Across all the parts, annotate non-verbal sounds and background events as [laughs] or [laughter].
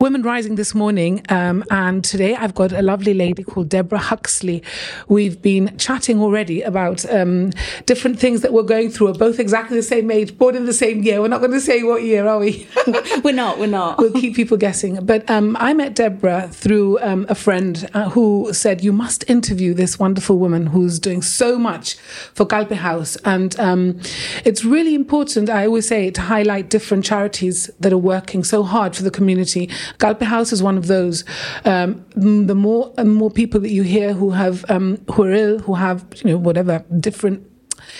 Women Rising this morning, um, and today I've got a lovely lady called Deborah Huxley. We've been chatting already about um, different things that we're going through. We're both exactly the same age, born in the same year. We're not going to say what year, are we? [laughs] we're not. We're not. We'll keep people guessing. But um, I met Deborah through um, a friend uh, who said you must interview this wonderful woman who's doing so much for Calpe House, and um, it's really important. I always say to highlight different charities that are working so hard for the community. Calpe House is one of those. Um, the more and more people that you hear who have um, who are ill, who have you know whatever different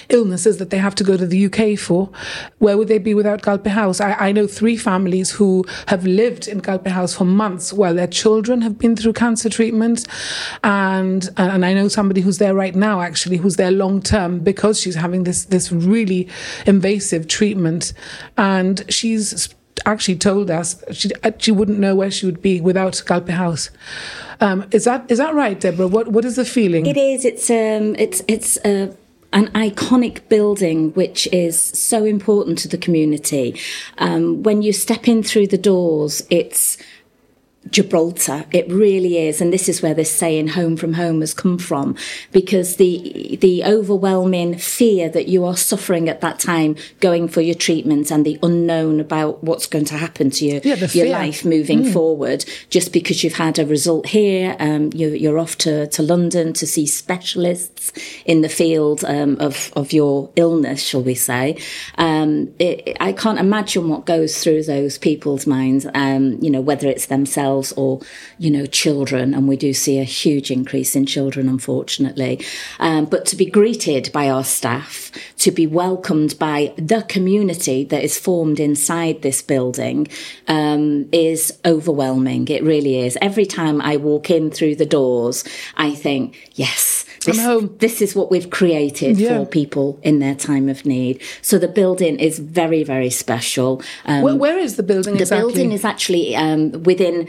illnesses that they have to go to the UK for, where would they be without Calpe House? I, I know three families who have lived in Calpe House for months while their children have been through cancer treatment. And, and I know somebody who's there right now, actually, who's there long term because she's having this, this really invasive treatment. And she's actually told us she she wouldn't know where she would be without Calpe House. Um, is that is that right, Deborah? What what is the feeling? It is. It's um it's it's uh, an iconic building which is so important to the community. Um, when you step in through the doors, it's Gibraltar. It really is, and this is where this saying "home from home" has come from, because the the overwhelming fear that you are suffering at that time, going for your treatment, and the unknown about what's going to happen to you, yeah, your life moving mm. forward, just because you've had a result here, um, you, are off to, to London to see specialists in the field um, of of your illness, shall we say? Um, it, I can't imagine what goes through those people's minds. Um, you know, whether it's themselves themselves or, you know, children. And we do see a huge increase in children, unfortunately. Um, but to be greeted by our staff, to be welcomed by the community that is formed inside this building um, is overwhelming. It really is. Every time I walk in through the doors, I think, yes, this, this is what we've created yeah. for people in their time of need. So the building is very, very special. Um, where, where is the building the exactly? building is actually um, within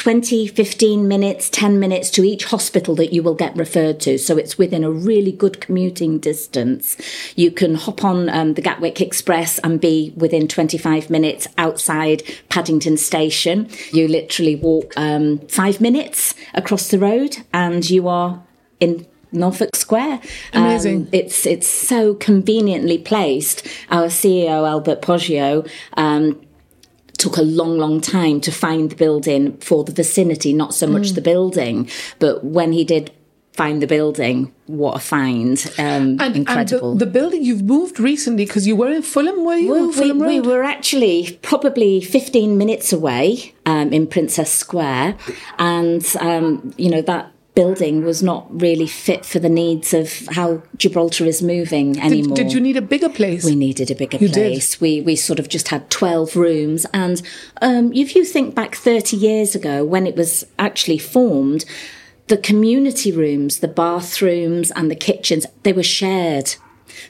20, 15 minutes, 10 minutes to each hospital that you will get referred to. So it's within a really good commuting distance. You can hop on um, the Gatwick Express and be within 25 minutes outside Paddington Station. You literally walk um, five minutes across the road and you are in Norfolk Square. Amazing. Um, it's it's so conveniently placed. Our CEO Albert Poggio. Um, took a long, long time to find the building for the vicinity, not so much mm. the building. But when he did find the building, what a find! Um, and, incredible. And the, the, building you've moved recently because you were in Fulham, were you? Well, Fulham we, we, were actually probably 15 minutes away um, in Princess Square, and um, you know that building was not really fit for the needs of how Gibraltar is moving anymore. Did, did you need a bigger place? We needed a bigger you place. Did. We we sort of just had twelve rooms, and um, if you think back thirty years ago when it was actually formed, the community rooms, the bathrooms, and the kitchens they were shared.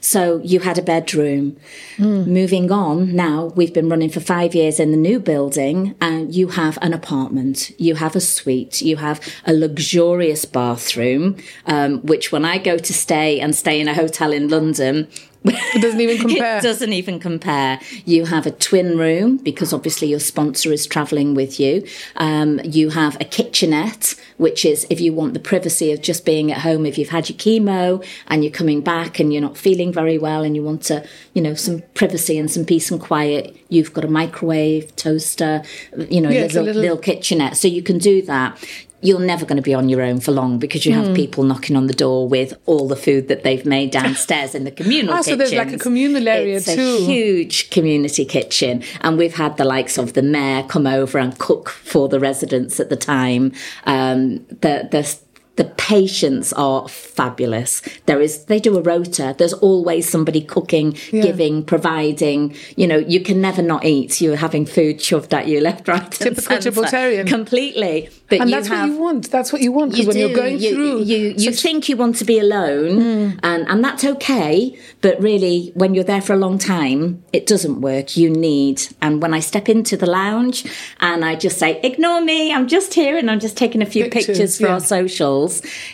So you had a bedroom. Mm. Moving on, now we've been running for five years in the new building, and you have an apartment, you have a suite, you have a luxurious bathroom, um, which when I go to stay and stay in a hotel in London, it doesn't even [laughs] compare. it doesn't even compare. You have a twin room because obviously your sponsor is traveling with you. Um, you have a kitchenette, which is if you want the privacy of just being at home, if you've had your chemo and you're coming back and you're not feeling very well and you want to, you know, some privacy and some peace and quiet, you've got a microwave, toaster, you know, yeah, little, little, little kitchenette. So you can do that you're never going to be on your own for long because you have mm. people knocking on the door with all the food that they've made [laughs] downstairs in the communal ah, kitchen. So there's like a communal area it's too. a huge community kitchen, and we've had the likes of the mayor come over and cook for the residents at the time. Um, the the the patients are fabulous. There is, they do a rota. There's always somebody cooking, yeah. giving, providing. You know, you can never not eat. You're having food shoved at you left, right, typical Gibraltarian, completely. But and that's have, what you want. That's what you want because when do. you're going you, through, you you such... think you want to be alone, mm. and and that's okay. But really, when you're there for a long time, it doesn't work. You need. And when I step into the lounge and I just say, "Ignore me. I'm just here, and I'm just taking a few pictures, pictures for yeah. our socials."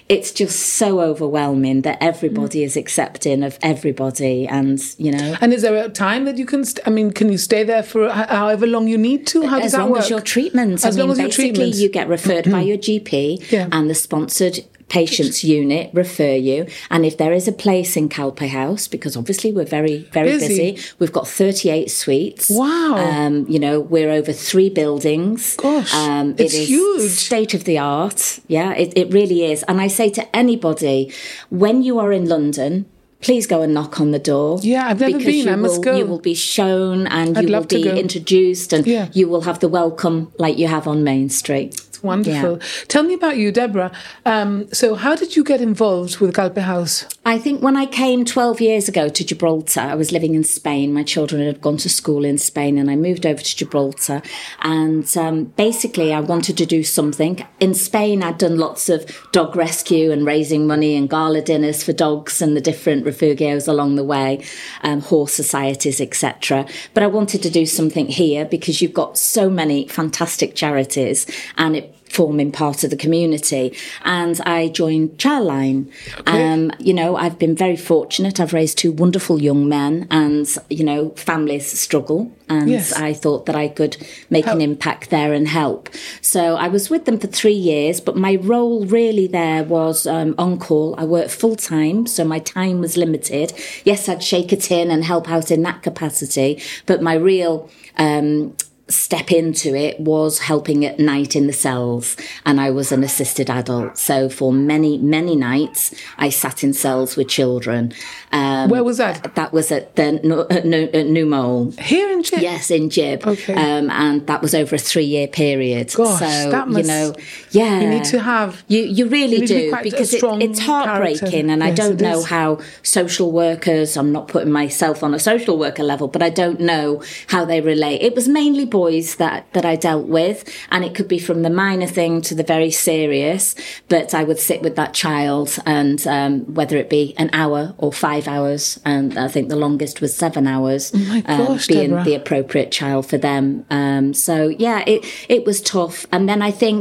It's just so overwhelming that everybody is accepting of everybody, and you know. And is there a time that you can? St- I mean, can you stay there for however long you need to? How does as that work? as long as your treatment. As I mean, long as your basically, treatment. you get referred by your [clears throat] GP, Yeah. and the sponsored patients unit refer you. And if there is a place in Calpe House, because obviously we're very, very Busy. busy, we've got 38 suites. Wow. Um, you know, we're over three buildings. Gosh, um, it's it is huge. State of the art. Yeah, it, it really is. And I say to anybody, when you are in London, Please go and knock on the door. Yeah, I've never because been. You I must will, go. You will be shown, and I'd you will be introduced, and Yeah. you will have the welcome like you have on Main Street. Wonderful. Tell me about you, Deborah. Um, so, how did you get involved with Calpe House? I think when I came 12 years ago to Gibraltar, I was living in Spain. My children had gone to school in Spain, and I moved over to Gibraltar. And um, basically, I wanted to do something. In Spain, I'd done lots of dog rescue and raising money and gala dinners for dogs and the different refugios along the way, um, horse societies, etc. But I wanted to do something here because you've got so many fantastic charities, and it forming part of the community. And I joined Childline. Um, you know, I've been very fortunate. I've raised two wonderful young men, and you know, families struggle. And Yes. I thought that I could make an impact there and help. So I was with them for three years, but my role really there was um, on call. I worked full time, so my time was limited. Yes, I'd shake it in and help out in that capacity, but my real um, step into it was helping at night in the cells and I was an assisted adult so for many many nights I sat in cells with children um, Where was that? that was at the uh, no, uh, New Mole Here in Gib? Yes, in Gib. Okay. Um, and that was over a three year period. Gosh, so, that must- you know, yeah. You need to have. You, you really you to be do because it, it's heartbreaking, character. and I don't know is. how social workers. I'm not putting myself on a social worker level, but I don't know how they relate. It was mainly boys that that I dealt with, and it could be from the minor thing to the very serious. But I would sit with that child, and um, whether it be an hour or five hours, and I think the longest was seven hours, Oh um, being Deborah. the appropriate child for them. Um, so yeah, it it was tough. And then I think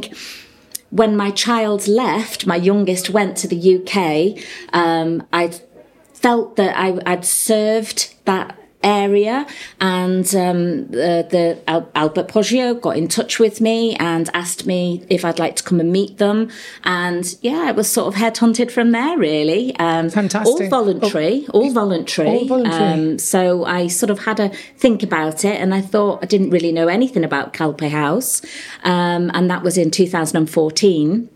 when my child left, my youngest went to the UK. Um, I felt that I, I'd served that area and um, the, the Al- Albert Poggio got in touch with me and asked me if I'd like to come and meet them and yeah it was sort of headhunted from there really um, Fantastic. all voluntary all voluntary All voluntary. Um, so I sort of had a think about it and I thought I didn't really know anything about Calpe House um, and that was in 2014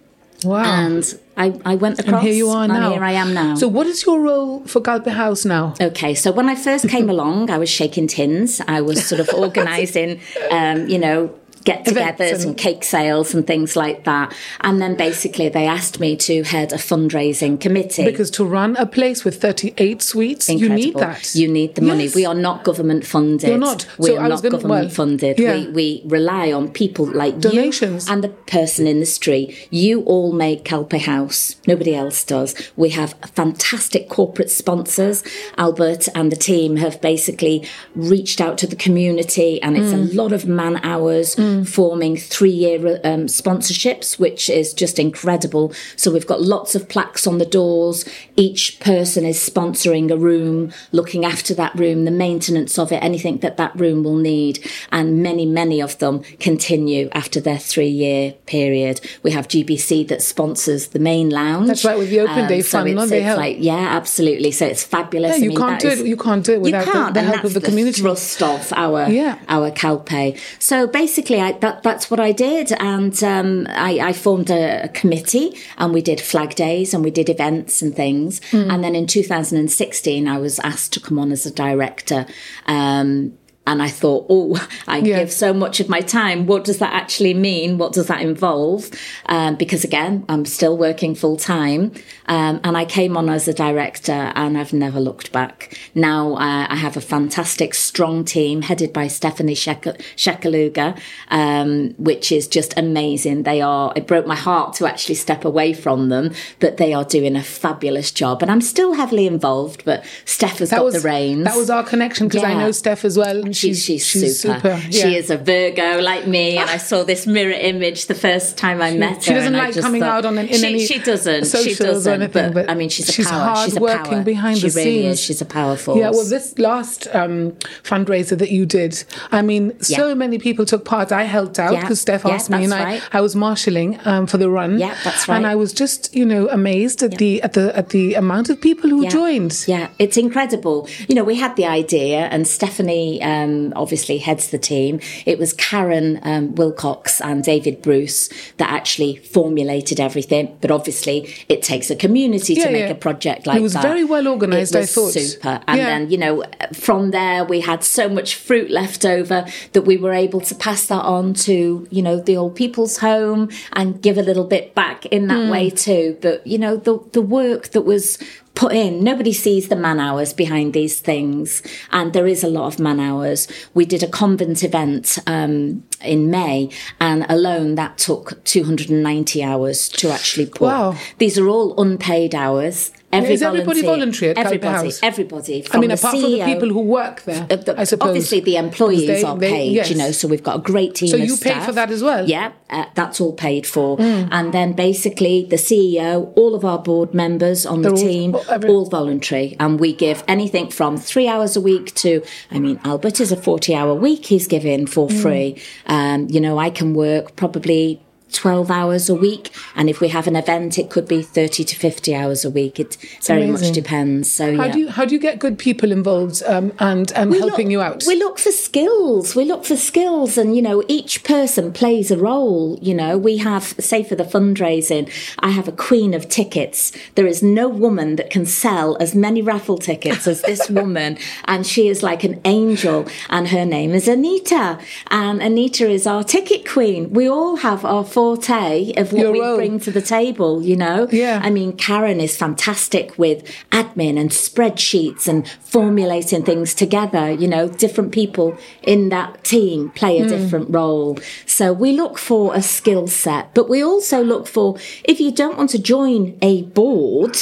Wow. and I, I went across and here you are and now. here I am now So, what is your role for Calpe House now? Okay, so when I first came [laughs] along, I was shaking tins. I was sort of [laughs] organising, um, you know, get-togethers and, and- cake sales and things like that. And then basically they asked me to head a fundraising committee. Because to run a place with 38 suites, you need that. You need the money. Yes. We are not government funded. You're not. We So are I was not gonna- government well, funded. yeah. We, we rely on people like Donations. you and the person in the street. You all make Calpe House. Nobody else does. We have fantastic corporate sponsors. Albert and the team have basically reached out to the community, and it's Mm. a lot of man hours forming three year um, sponsorships, which is just incredible. So we've got lots of plaques on the doors. Each person is sponsoring a room, looking after that room, the maintenance of it, anything that that room will need. And many, many of them continue after their three year period. We have GBC that sponsors the main lounge. Um, That's right, with the open day so fund, it's, it's help. like, yeah, absolutely. So it's fabulous. Yeah, I you mean, can't do is- it. You can't do it without you the- can't, the help of that's the community. thrust of our Yeah. our Calpe. So basically, I, that that's what I did, and um, I, I formed a, a committee, and we did flag days, and we did events and things. Hmm. And then in 2016, I was asked to come on as a director. Um, and I thought, oh, I Yeah. give so much of my time. What does that actually mean? What does that involve? Um, because again, I'm still working full time. Um, and I came on as a director and I've never looked back. Now uh, I have a fantastic, strong team headed by Stephanie Shek- Shekaluga, um, which is just amazing. They are, it broke my heart to actually step away from them, but they are doing a fabulous job. And I'm still heavily involved, but Steph has got the reins. That was our connection because I know Steph as well. She's, she's, she's super. super. Yeah. She is a Virgo like me, and I saw this mirror image the first time I she, met her. She doesn't like coming thought, out on an, in she, any she doesn't. She doesn't. Anything, but, but, I mean, she's a she's power. Hard she's a working power. behind she the really scenes. Is. She's a power force. Yeah. Well, this last um, fundraiser that you did, I mean, yeah. so many people took part. I helped out because. Steph asked me, and I, I was marshalling um, for the run. Yeah, that's right. And I was just, you know, amazed at the at the at the amount of people who joined. Yeah, it's incredible. You know, we had the idea, and Stephanie um, obviously heads the team. It was Karen um, Wilcox and David Bruce that actually formulated everything. But obviously, it takes a community yeah, to make yeah. a project like that. It was that. very well organised, I thought. Super. And yeah. then, you know, from there, we had so much fruit left over that we were able to pass that on to, you know, the old people's home and give a little bit back in that mm. way too. But, you know, the, the work that was put in. Nobody sees the man hours behind these things, and there is a lot of man hours. We did a convent event um, in May, and alone that took 290 hours to actually put. Wow. These are all unpaid hours. Every is everybody voluntary at everybody, House? Everybody. I mean, apart CEO, from the people who work there, uh, the, I suppose. Obviously, the employees they, are paid. They, yes. You know, so we've got a great team. So you staff. paid for that as well. Yeah, uh, that's all paid for. Mm. And then basically, the CEO, all of our board members on They're the all, team, every, all voluntary, and we give anything from three hours a week to. I mean, Albert is a forty-hour week. He's given for Mm. free. Um, you know, I can work probably 12 hours a week. And if we have an event, it could be 30 to 50 hours a week. It it's very amazing. much depends. So, how yeah. do you how do you get good people involved um, and and helping look, you out? We look for skills. We look for skills, and you know, each person plays a role. You know, we have, say, for the fundraising, I have a queen of tickets. There is no woman that can sell as many raffle tickets as this [laughs] woman, and she is like an angel. And her name is Anita, and Anita is our ticket queen. We all have our forte of what Your we role. bring to the table. You know, Yeah. I mean, Karen is fantastic with admin and spreadsheets and formulating things together. You know, different people in that team play a hmm. different role. So we look for a skill set, but we also look for if you don't want to join a board.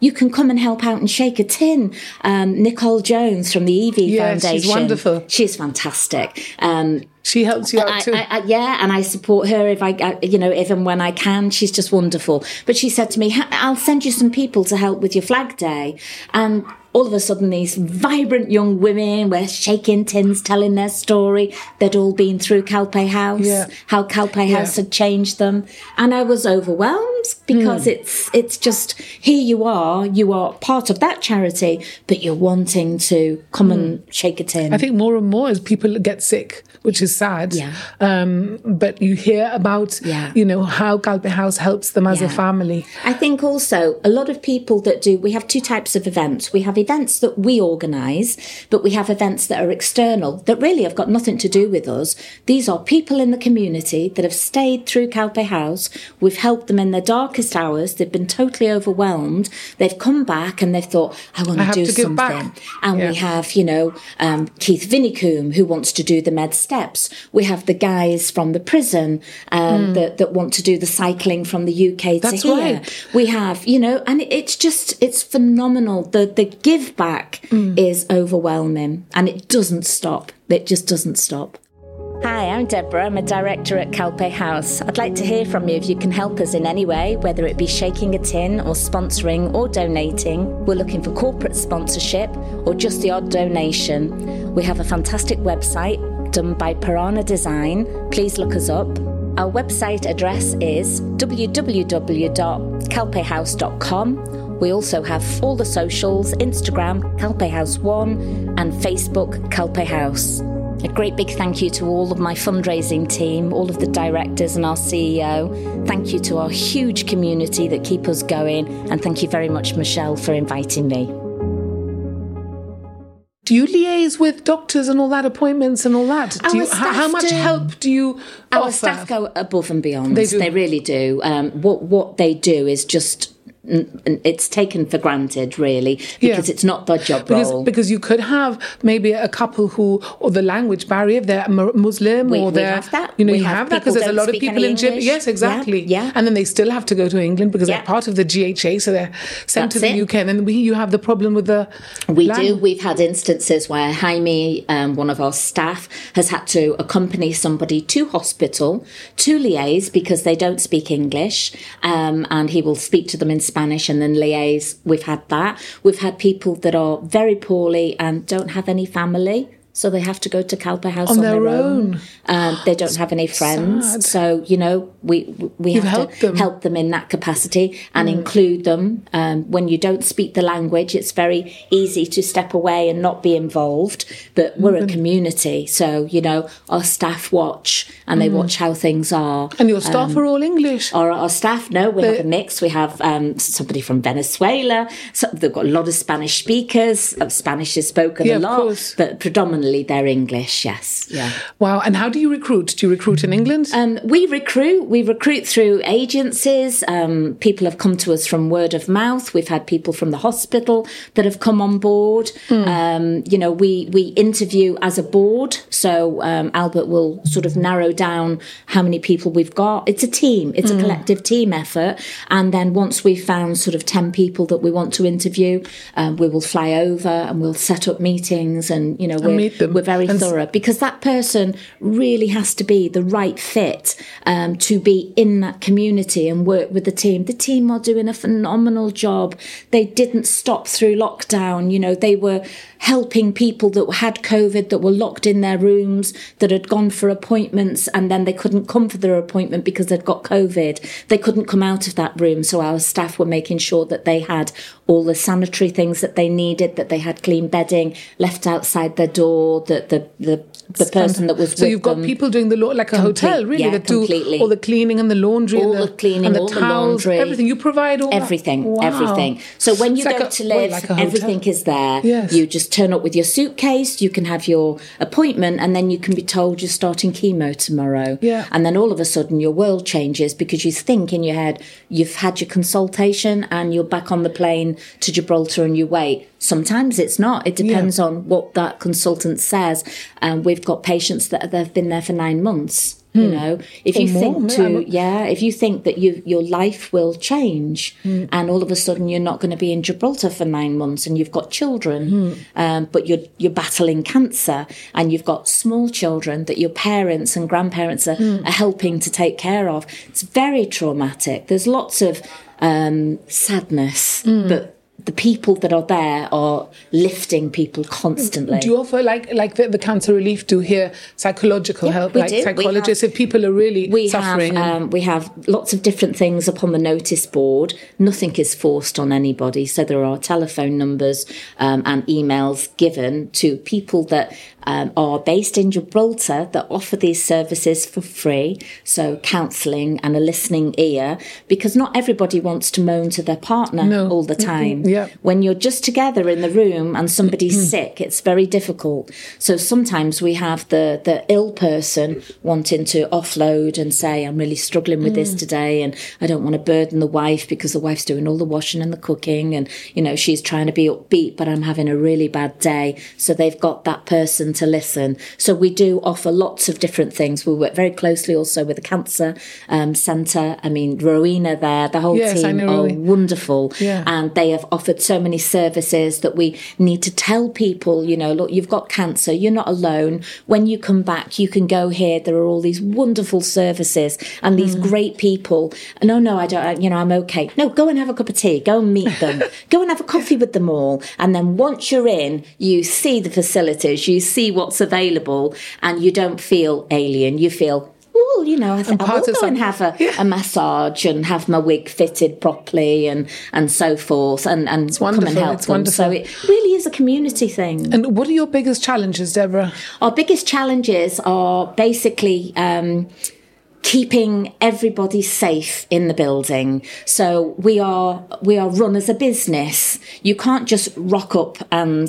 You can come and help out and shake a tin. Um, Nicole Jones from the EV she's Foundation. wonderful. She's fantastic. Um, she helps you out I, too. I, I, yeah, and I support her if I, you know, if and when I can. She's just wonderful. But she said to me, "I'll send you some people to help with your flag day," and all of a sudden, these vibrant young women were shaking tins, telling their story. They'd all been through Calpe House, Yeah. how Calpe House had changed them, and I was overwhelmed because it's it's just here you are, you are part of that charity, but you're wanting to come and shake a tin. I think more and more as people get sick, which is sad. Yeah. Um, but you hear about, Yeah. you know, how calpe House helps them as a family. I think also a lot of people that do, we have two types of events. We have events that we organise, but we have events that are external that really have got nothing to do with us. These are people in the community that have stayed through Calpe House. We've helped them in their darkest hours. They've been totally overwhelmed. They've come back and they've thought, I want I to do to something. back. And Yeah. we have, you know, um, Keith Vinicombe who wants to do the med steps. We have the guys from the prison um, that, that want to do the cycling from the UK. That's to here. right. We have, you know, and it's just, it's phenomenal. The, the give back Mm. is overwhelming and it doesn't stop. It just doesn't stop. Hi, I'm Deborah. I'm a director at Calpe House. I'd like to hear from you if you can help us in any way, whether it be shaking a tin or sponsoring or donating. We're looking for corporate sponsorship or just the odd donation. We have a fantastic website done by Piranha Design. Please look us up. Our website address is www.calpehouse.com. We also have all the socials Instagram, Calpe House One, and Facebook, Calpe House. A great big thank you to all of my fundraising team, all of the directors, and our CEO. Thank you to our huge community that keep us going, and thank you very much, Michelle, for inviting me. Do you liaise with doctors and all that, appointments and all that? Do you, how, how much do. help do you Our offer? staff go above and beyond. They do. really do. Um, what what they do is just it's taken for granted really because yeah. it's not their job because, role. Because you could have maybe a couple who, or the language barrier, if they're Muslim we, or they're, you know, we you have, have that because there's a lot of people in Egypt. Yes, exactly. Yeah, yeah, And then they still have to go to England because yeah. they're part of the GHA, so they're sent That's to the it. UK. And then we, you have the problem with the. We do. We've had instances where Jaime, um, one of our staff, has had to accompany somebody to hospital to liaise because they don't speak English, um, and he will speak to them in Spanish and then liaise. We've had that. We've had people that are very poorly and don't have any family so they have to go to Calpe House on, on their, their, own. own. Um, they don't have any friends, Sad. so you know we we You've have to them. help them in that capacity and mm. include them. Um, when you don't speak the language, it's very easy to step away and not be involved. But we're mm. a community, so you know our staff watch and they mm. watch how things are. And your staff um, are all English. Our, our staff, no, we have a mix. We have um, somebody from Venezuela. So they've got a lot of Spanish speakers. Spanish is spoken yeah, a lot, but predominantly predominantly they're English, yes. Yeah. Wow. And how do you recruit? Do you recruit in England? Um, we recruit. We recruit through agencies. Um, people have come to us from word of mouth. We've had people from the hospital that have come on board. Mm. Um, you know, we, we interview as a board. So um, Albert will sort of narrow down how many people we've got. It's a team. It's mm. a hmm. collective team effort. And then once we've found sort of 10 people that we want to interview, um, we will fly over and we'll set up meetings and, you know, we're, them. We're very and thorough because that person really has to be the right fit um, to be in that community and work with the team. The team are doing a phenomenal job. They didn't stop through lockdown. You know, they were helping people that had COVID, that were locked in their rooms, that had gone for appointments and then they couldn't come for their appointment because they'd got COVID. They couldn't come out of that room. So our staff were making sure that they had all the sanitary things that they needed, that they had clean bedding left outside their door, that the, the the person that was so you've got people doing the lo- like a Complete, hotel really yeah, that do completely. all the cleaning and the laundry all and the, the cleaning and the all towels, the laundry everything you provide all everything wow. everything so when you it's go like to a, live like everything is there yes. you just turn up with your suitcase you can have your appointment and then you can be told you're starting chemo tomorrow yeah. and then all of a sudden your world changes because you think in your head you've had your consultation and you're back on the plane to Gibraltar and you wait Sometimes it's not. It depends yeah. on what that consultant says. And um, we've got patients that have been there for nine months. You hmm. know, if or you more, think to, yeah, if you think that you, your life will change mm. and all of a sudden you're not going to be in Gibraltar for nine months and you've got children, mm. um, but you're, you're battling cancer and you've got small children that your parents and grandparents are, mm. are helping to take care of. It's very traumatic. There's lots of, um, sadness, hmm. but the people that are there are lifting people constantly. Do you offer like like the, the cancer relief do here psychological yeah, help, like do. psychologists have, if people are really we suffering? Have, um, we have lots of different things upon the notice board. Nothing is forced on anybody, so there are telephone numbers um, and emails given to people that um, are based in Gibraltar that offer these services for free. So counselling and a listening ear, because not everybody wants to moan to their partner no. all the time. Yeah. When you're just together in the room and somebody's sick, it's very difficult. So sometimes we have the the ill person wanting to offload and say, "I'm really struggling with mm. this today, and I don't want to burden the wife because the wife's doing all the washing and the cooking, and you know she's trying to be upbeat, but I'm having a really bad day." So they've got that person to listen. So we do offer lots of different things. We work very closely also with the Cancer um, Centre. I mean, Rowena there, the whole yes, team are wonderful. Yeah. And they have offered so many services that we need to tell people, you know, look, you've got cancer, you're not alone. When you come back, you can go here. There are all these wonderful services and these mm. great people. No, no, I don't, you know, I'm okay. No, go and have a cup of tea. Go and meet them. [laughs] go and have a coffee with them all. And then once you're in, you see the facilities, you see see what's available and you don't feel alien. You feel, well, you know, I, th- I will go and have a, yeah. a, massage and have my wig fitted properly and, and so forth and, and come and help them. So it really is a community thing. And what are your biggest challenges, Deborah? Our biggest challenges are basically... Um, keeping everybody safe in the building. So we are we are run as a business. You can't just rock up and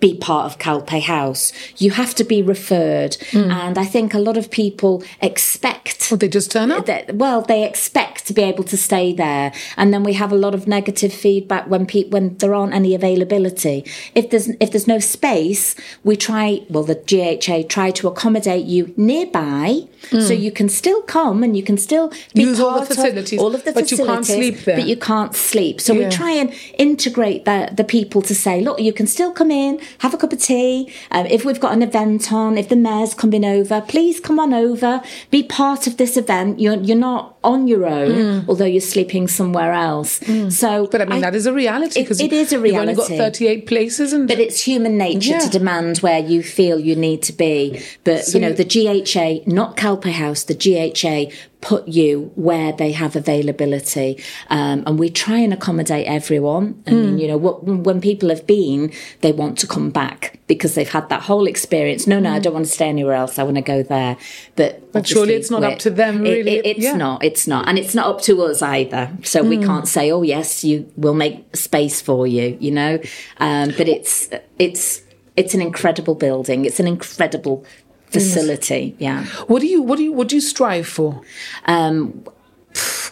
be part of Calpe House. You have to be referred. Hmm. And I think a lot of people expect Well, they just turn up. that well they expect to be able to stay there and then we have a lot of negative feedback when pe- when there aren't any availability if there's if there's no space we try well the GHA try to accommodate you nearby so you can still come and you can still be. Use all the part of facilities, all of the but you can't facilities, sleep there. but you can't sleep so Yeah. we try and integrate the the people to say look you can still come in have a cup of tea um, if we've got an event on if the mayor's coming over please come on over be part of this event you're you're not on your own although you're sleeping somewhere else so Hmm. But I mean, that is a reality it- because it is a reality. You've only got reality. 38 places, and but it's human nature Yeah. to demand where you feel you need to be. But, So you know, the GHA, not Calpe House, the GHA put you where they have availability. Um, and we try and accommodate everyone. I Hmm. mean, you know, what, when people have been, they want to come back because they've had that whole experience. No, no, I don't want to stay anywhere else. I want to go there. But, Hmm. But surely it's not up to them, really. it- it's Yeah. not. It's not. And it's not up to us either. So we can't say, oh, yes, you will make space for you, you know? Um, but it's, it's, it's an incredible building. It's an incredible facility. Yeah. what do you what do you what do you strive for? Um,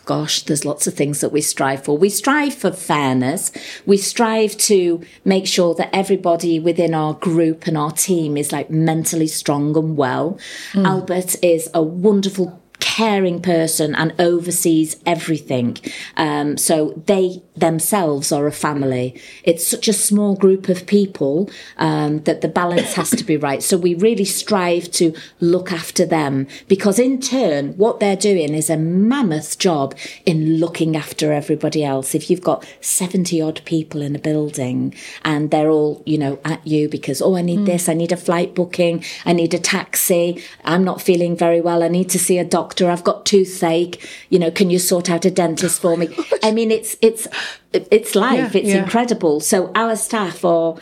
gosh, there's lots of things that we strive for. We strive for fairness. We strive to make sure that everybody within our group and our team is like mentally strong and well. Albert is a wonderful caring person and oversees everything. Um, so they themselves are a family. It's such a small group of people um, that the balance has to be right. So we really strive to look after them because, in turn, what they're doing is a mammoth job in looking after everybody else. If you've got 70 odd people in a building and they're all, you know, at you because, oh, I need this, I need a flight booking, I need a taxi, I'm not feeling very well, I need to see a doctor, I've got toothache, you know, can you sort out a dentist for me? [laughs] I mean, it's, it's, it's life. Yeah, it's yeah. incredible. So our staff are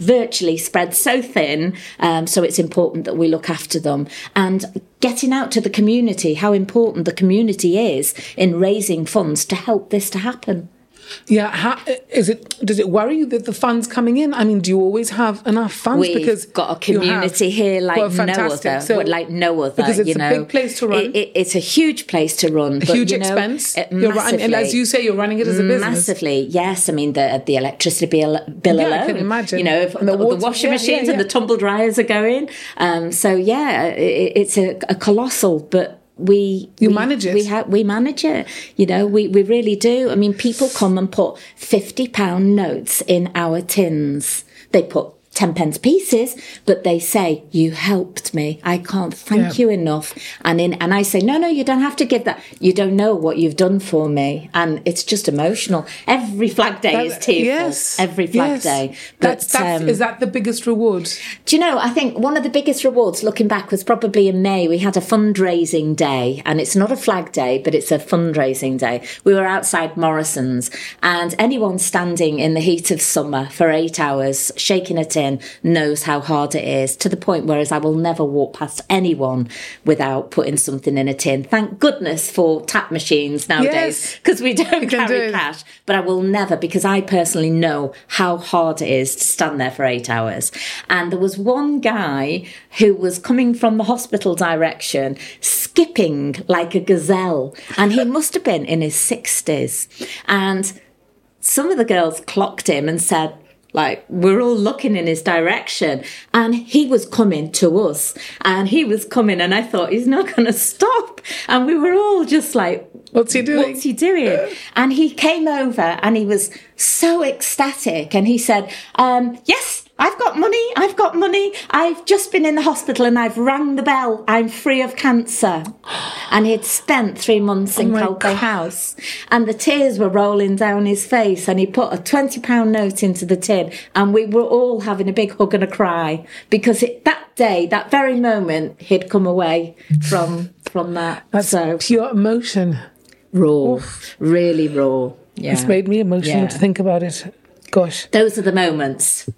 virtually spread so thin. Um, so it's important that we look after them and getting out to the community, how important the community is in raising funds to help this to happen. Yeah, how, is it? Does it worry you that the funds coming in? I mean, do you always have enough funds? We've because got a community here like Well, no other, So- like no other. because it's you a big place to run. It, it, it's a huge place to run, but, huge you know, expense. You're running, and as you say, you're running it as a business. Massively, yes. I mean the the electricity bill, bill Yeah, I can imagine. You know, if the the, washing yeah, machines yeah, and the tumble dryers are going. Um, so yeah, it, it's a, a colossal, but. We You we, manage it. We ha- we manage it. You know, we, we really do. I mean, people come and put fifty pound notes in our tins. They put ten pence pieces, but they say, "You helped me. I can't thank Yeah. you enough." And in and I say, "No, no, you don't have to give that. You don't know what you've done for me." And it's just emotional. Every Flag Day is tearful. Yes, Every Flag yes. Day. That's, But, that's um, is that the biggest reward? do you know, I think one of the biggest rewards looking back was probably in May. We had a fundraising day, and it's not a flag day, but it's a fundraising day. We were outside Morrison's, and anyone standing in the heat of summer for eight hours shaking a tin knows how hard it is, to the point whereas I will never walk past anyone without putting something in a tin. Thank goodness for tap machines nowadays, Yes. because we don't can do carry cash but I will never because I personally know how hard it is to stand there for eight hours. And there was one guy who was coming from the hospital direction, skipping like a gazelle, and he must have been in his 60s. And some of the girls clocked him and said, like, we're all looking in his direction. And he was coming to us. And he was coming, and I thought, he's not going [laughs] to stop. And we were all just like, What's he doing? What's he doing? And he came over and he was so ecstatic. And he said, um, Yes, I've got money. I've got money. I've just been in the hospital and I've rang the bell. I'm free of cancer. [gasps] And he'd spent three months in Oh House. And the tears were rolling down his face. And he put a £20 note into the tin. And we were all having a big hug and a cry because it, that day, that very moment, he'd come away from from that. That's so pure emotion. raw, really raw. Yeah. It's made me emotional Yeah. to think about it. Gosh. Those are the moments.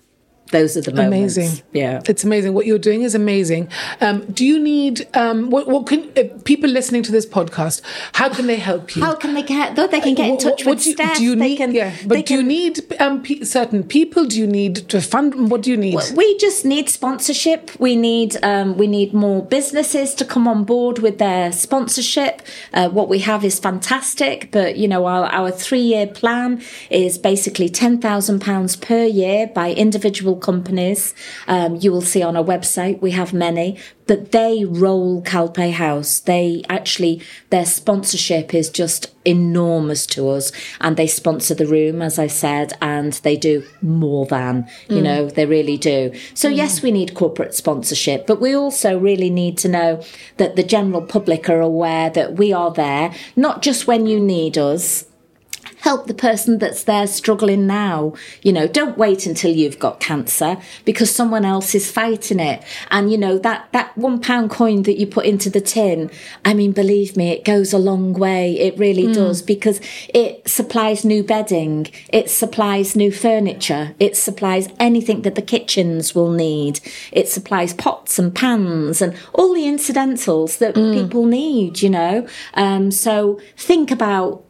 Those are the moments. Amazing. Yeah. It's amazing. What you're doing is amazing. Um, do you need, um, what, what can, uh, people listening to this podcast, how can they help you? How can they get? Though they can get in touch what with do you, Steph. do you need, can, yeah, but do you need um, pe- certain people? Do you need to fund? What do you need? We just need sponsorship. We need um, we need more businesses to come on board with their sponsorship. Uh, what we have is fantastic, but you know our, our three year plan is basically ten thousand pounds per year by individual companies. Um, you will see on our website we have many, but they roll Calpe House. They actually their sponsorship is just enormous to us, and they sponsor the room, as I said, and they do more than you know they really do. So yes, we need corporate sponsorship, but we also really need to know that the general public are aware that we are there, not just when you need us help the person that's there struggling now. You know, don't wait until you've got cancer because someone else is fighting it. And you know, that, that one pound coin that you put into the tin, I mean, believe me, it goes a long way. It really does because it supplies new bedding. It supplies new furniture. It supplies anything that the kitchens will need. It supplies pots and pans and all the incidentals that people need, you know. Um, so think about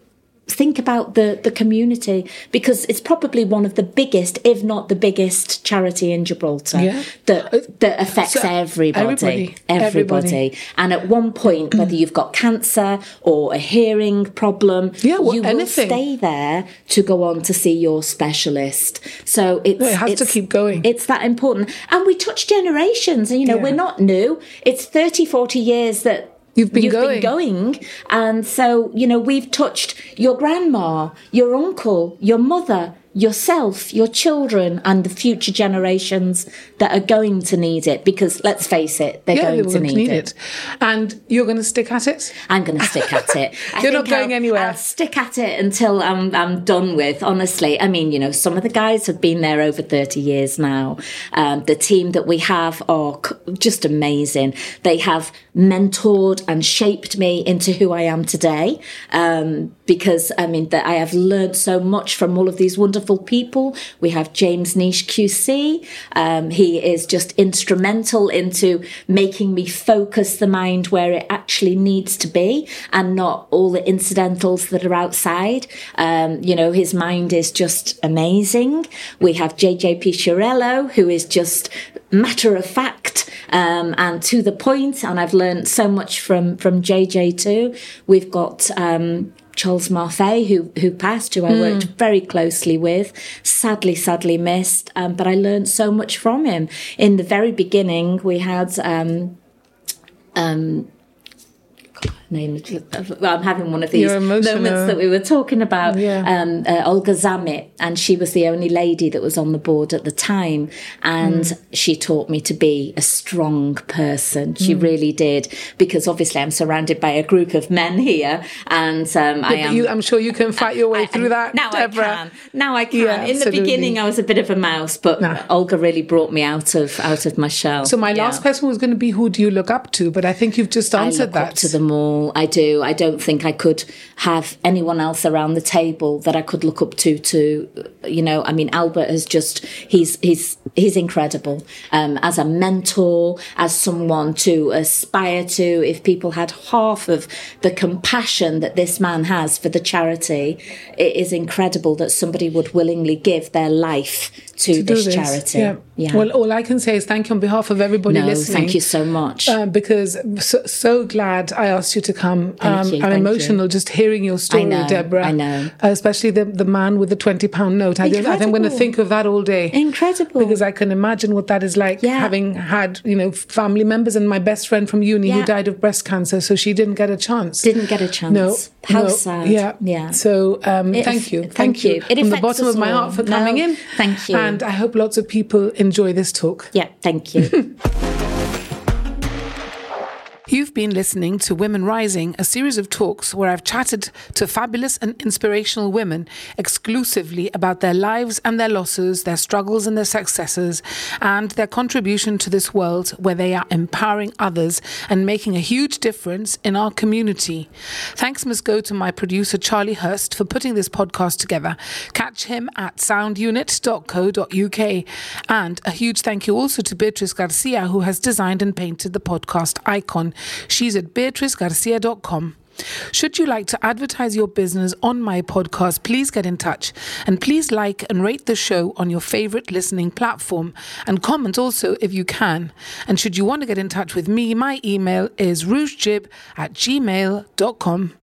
think about the the community because it's probably one of the biggest if not the biggest charity in Gibraltar Yeah. that that affects So, everybody everybody, everybody everybody. and at one point [clears throat] whether you've got cancer or a hearing problem Yeah, well, you will anything. stay there to go on to see your specialist so it's it has to keep going. it's that important and we touch generations and you know Yeah. we're not new it's 30 40 years that You've been You've going. been going. And so, you know, we've touched your grandma, your uncle, your mother, yourself, your children, and the future generations that are going to need it. Because let's face it, they're yeah, going to need, need it. it. And you're going to stick at it? I'm going to stick at it. [laughs] You're not going I'll- anywhere. I'll stick at it until I'm I'm done with. Honestly, I mean, you know, some of the guys have been there over thirty years now. Um, the team that we have are c- just amazing. They have mentored and shaped me into who I am today. Um, because I mean, that I have learned so much from all of these wonderful people. We have James Neish QC. Um, he is just instrumental into making me focus the mind where it actually needs to be and not all the incidentals that are outside. Um, you know, his mind is just amazing. We have JJP Shirello, who is just matter of fact um, and to the point, and I've learned so much from from JJ too. We've got um, Charles Marfay, who who passed, who I worked very closely with, sadly, sadly missed, um, but I learned so much from him. In the very beginning, we had. Um, um, name. Well, I'm having one of these moments that we were talking about. Yeah. Um, uh, Olga Zamit, and she was the only lady that was on the board at the time, and Mm. she taught me to be a strong person. She Mm. really did, because obviously I'm surrounded by a group of men here, and um, I am. you, I'm sure you can fight your way I- through that, now Deborah. I can. Now I can. Yeah, In the beginning, I was a bit of a mouse, but Nah. Olga really brought me out of out of my shell. So my last question was going to be, who do you look up to? But I think you've just I answered look that. up to them all. I do. I don't think I could have anyone else around the table that I could look up to. To you know, I mean, Albert has just he's he's he's incredible um, as a mentor, as someone to aspire to. If people had half of the compassion that this man has for the charity, it is incredible that somebody would willingly give their life to, do this, this. charity. Yeah. Yeah. Well, all I can say is thank you on behalf of everybody no, listening. thank you so much. Um, because so, so glad I asked you to come. Thank um, you, I'm thank emotional just hearing your story, know, Deborah. I know. Uh, especially the the man with the twenty pound note. I, think- I I'm going to think of that all day. Incredible. Because I can imagine what that is like. Yeah. Having had you know family members and my best friend from uni who died of breast cancer, so she didn't get a chance. Didn't get a chance. No, How no, sad. Yeah, Yeah. So um, It thank you, thank you. It from the bottom of my heart for No, coming in. thank you. and I hope lots of people enjoy this talk. Yeah, thank you. [laughs] You've been listening to Women Rising, a series of talks where I've chatted to fabulous and inspirational women exclusively about their lives and their losses, their struggles and their successes, and their contribution to this world where they are empowering others and making a huge difference in our community. Thanks must go to my producer, Charlie Hurst, for putting this podcast together. Catch him at soundunit.co.uk. And a huge thank you also to Beatrice Garcia, who has designed and painted the podcast icon. She's at beatricegarcia.com. Should you like to advertise your business on my podcast, please get in touch and please like and rate the show on your favorite listening platform and comment also if you can. And should you want to get in touch with me, my email is rougejib at gmail.com.